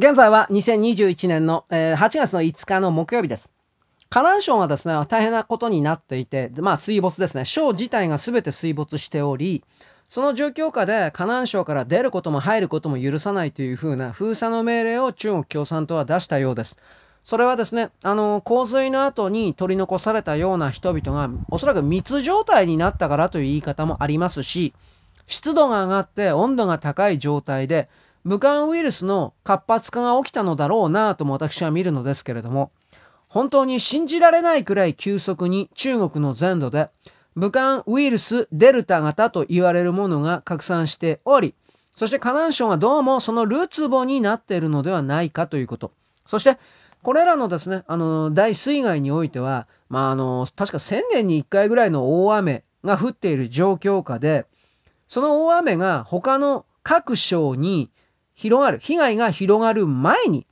現在は2021年の、えー8月の5日の木曜日です。河南省がですね、大変なことになっていて、まあ水没ですね。省自体が全て水没しており、その状況下で河南省から出ることも入ることも許さないというふうな封鎖の命令を中国共産党は出したようです。それはですね、あの、洪水の後に取り残されたような人々が、おそらく密状態になったからという言い方もありますし、湿度が上がって温度が高い状態で、武漢ウイルスの活発化が起きたのだろうなとも私は見るのですけれども、本当に信じられないくらい急速に中国の全土で武漢ウイルスデルタ型と言われるものが拡散しており、そして河南省がどうもそのルツボになっているのではないかということ。そして、これらのですね、あの、大水害においては、まあ、あの、確か1000年に1回ぐらいの大雨が降っている状況下で、その大雨が他の各省に広がる、被害が広がる前に、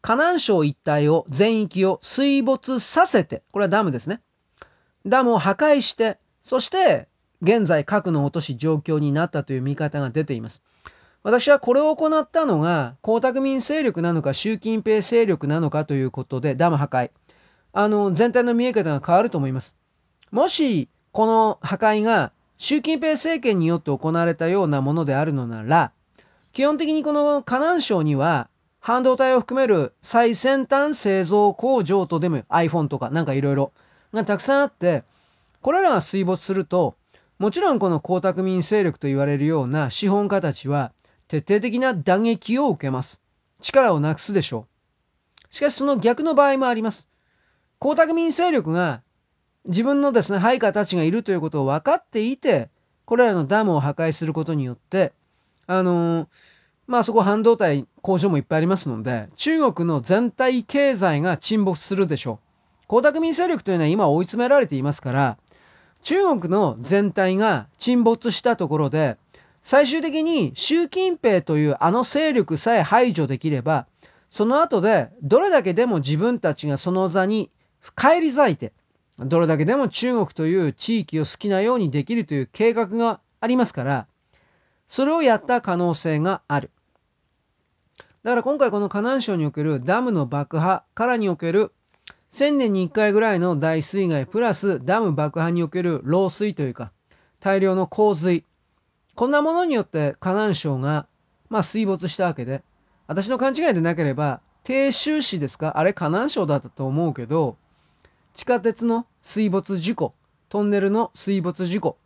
河南省一帯を、全域を水没させて、これはダムですね。ダムを破壊して、そして、現在核の落とし状況になったという見方が出ています。私はこれを行ったのが、江沢民勢力なのか、習近平勢力なのかということで、ダム破壊。あの、全体の見え方が変わると思います。もし、この破壊が、習近平政権によって行われたようなものであるのなら、基本的にこの河南省には、半導体を含める最先端製造工場とでも iPhone とかなんかいろいろがたくさんあって、これらが水没すると、もちろんこの江沢民勢力と言われるような資本家たちは徹底的な打撃を受けます。力をなくすでしょう。しかしその逆の場合もあります。江沢民勢力が自分のですね、配下たちがいるということを分かっていて、これらのダムを破壊することによって、あのまあそこ半導体工場もいっぱいありますので、中国の全体経済が沈没するでしょう。江沢民勢力というのは今追い詰められていますから、中国の全体が沈没したところで、最終的に習近平というあの勢力さえ排除できれば、その後でどれだけでも自分たちがその座に返り咲いて、どれだけでも中国という地域を好きなようにできるという計画がありますから、それをやった可能性がある。だから今回この河南省におけるダムの爆破からにおける1000年に1回ぐらいの大水害プラスダム爆破における漏水というか大量の洪水こんなものによって河南省がまあ水没したわけで私の勘違いでなければ鄭州市ですか？あれ河南省だったと思うけど地下鉄の水没事故トンネルの水没事故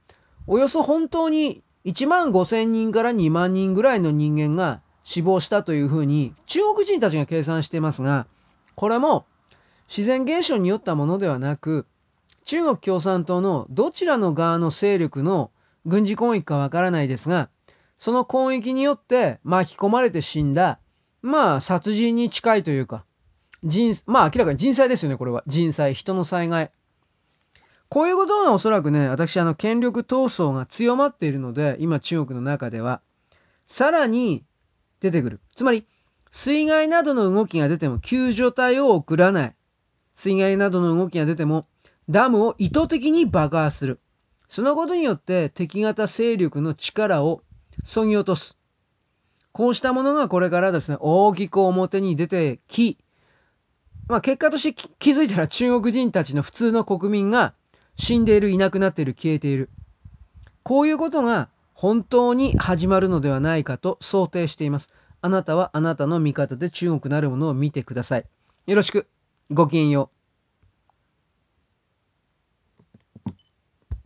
およそ本当に1万5千人から2万人ぐらいの人間が死亡したというふうに中国人たちが計算していますが、これも自然現象によったものではなく、中国共産党のどちらの側の勢力の軍事攻撃かわからないですが、その攻撃によって巻き込まれて死んだ、まあ殺人に近いというか、人、まあ明らかに人災ですよね、これは。人災、人の災害。こういうことがおそらくね、私あの権力闘争が強まっているので、今中国の中では、さらに出てくる。つまり、水害などの動きが出ても救助隊を送らない。水害などの動きが出てもダムを意図的に爆破する。そのことによって敵型勢力の力を削ぎ落とす。こうしたものがこれからですね、大きく表に出てき、まあ結果として気づいたら中国人たちの普通の国民が死んでいる、いなくなっている、消えている。こういうことが本当に始まるのではないかと想定しています。あなたはあなたの味方で中国なるものを見てください。よろしく。ごきげんよう。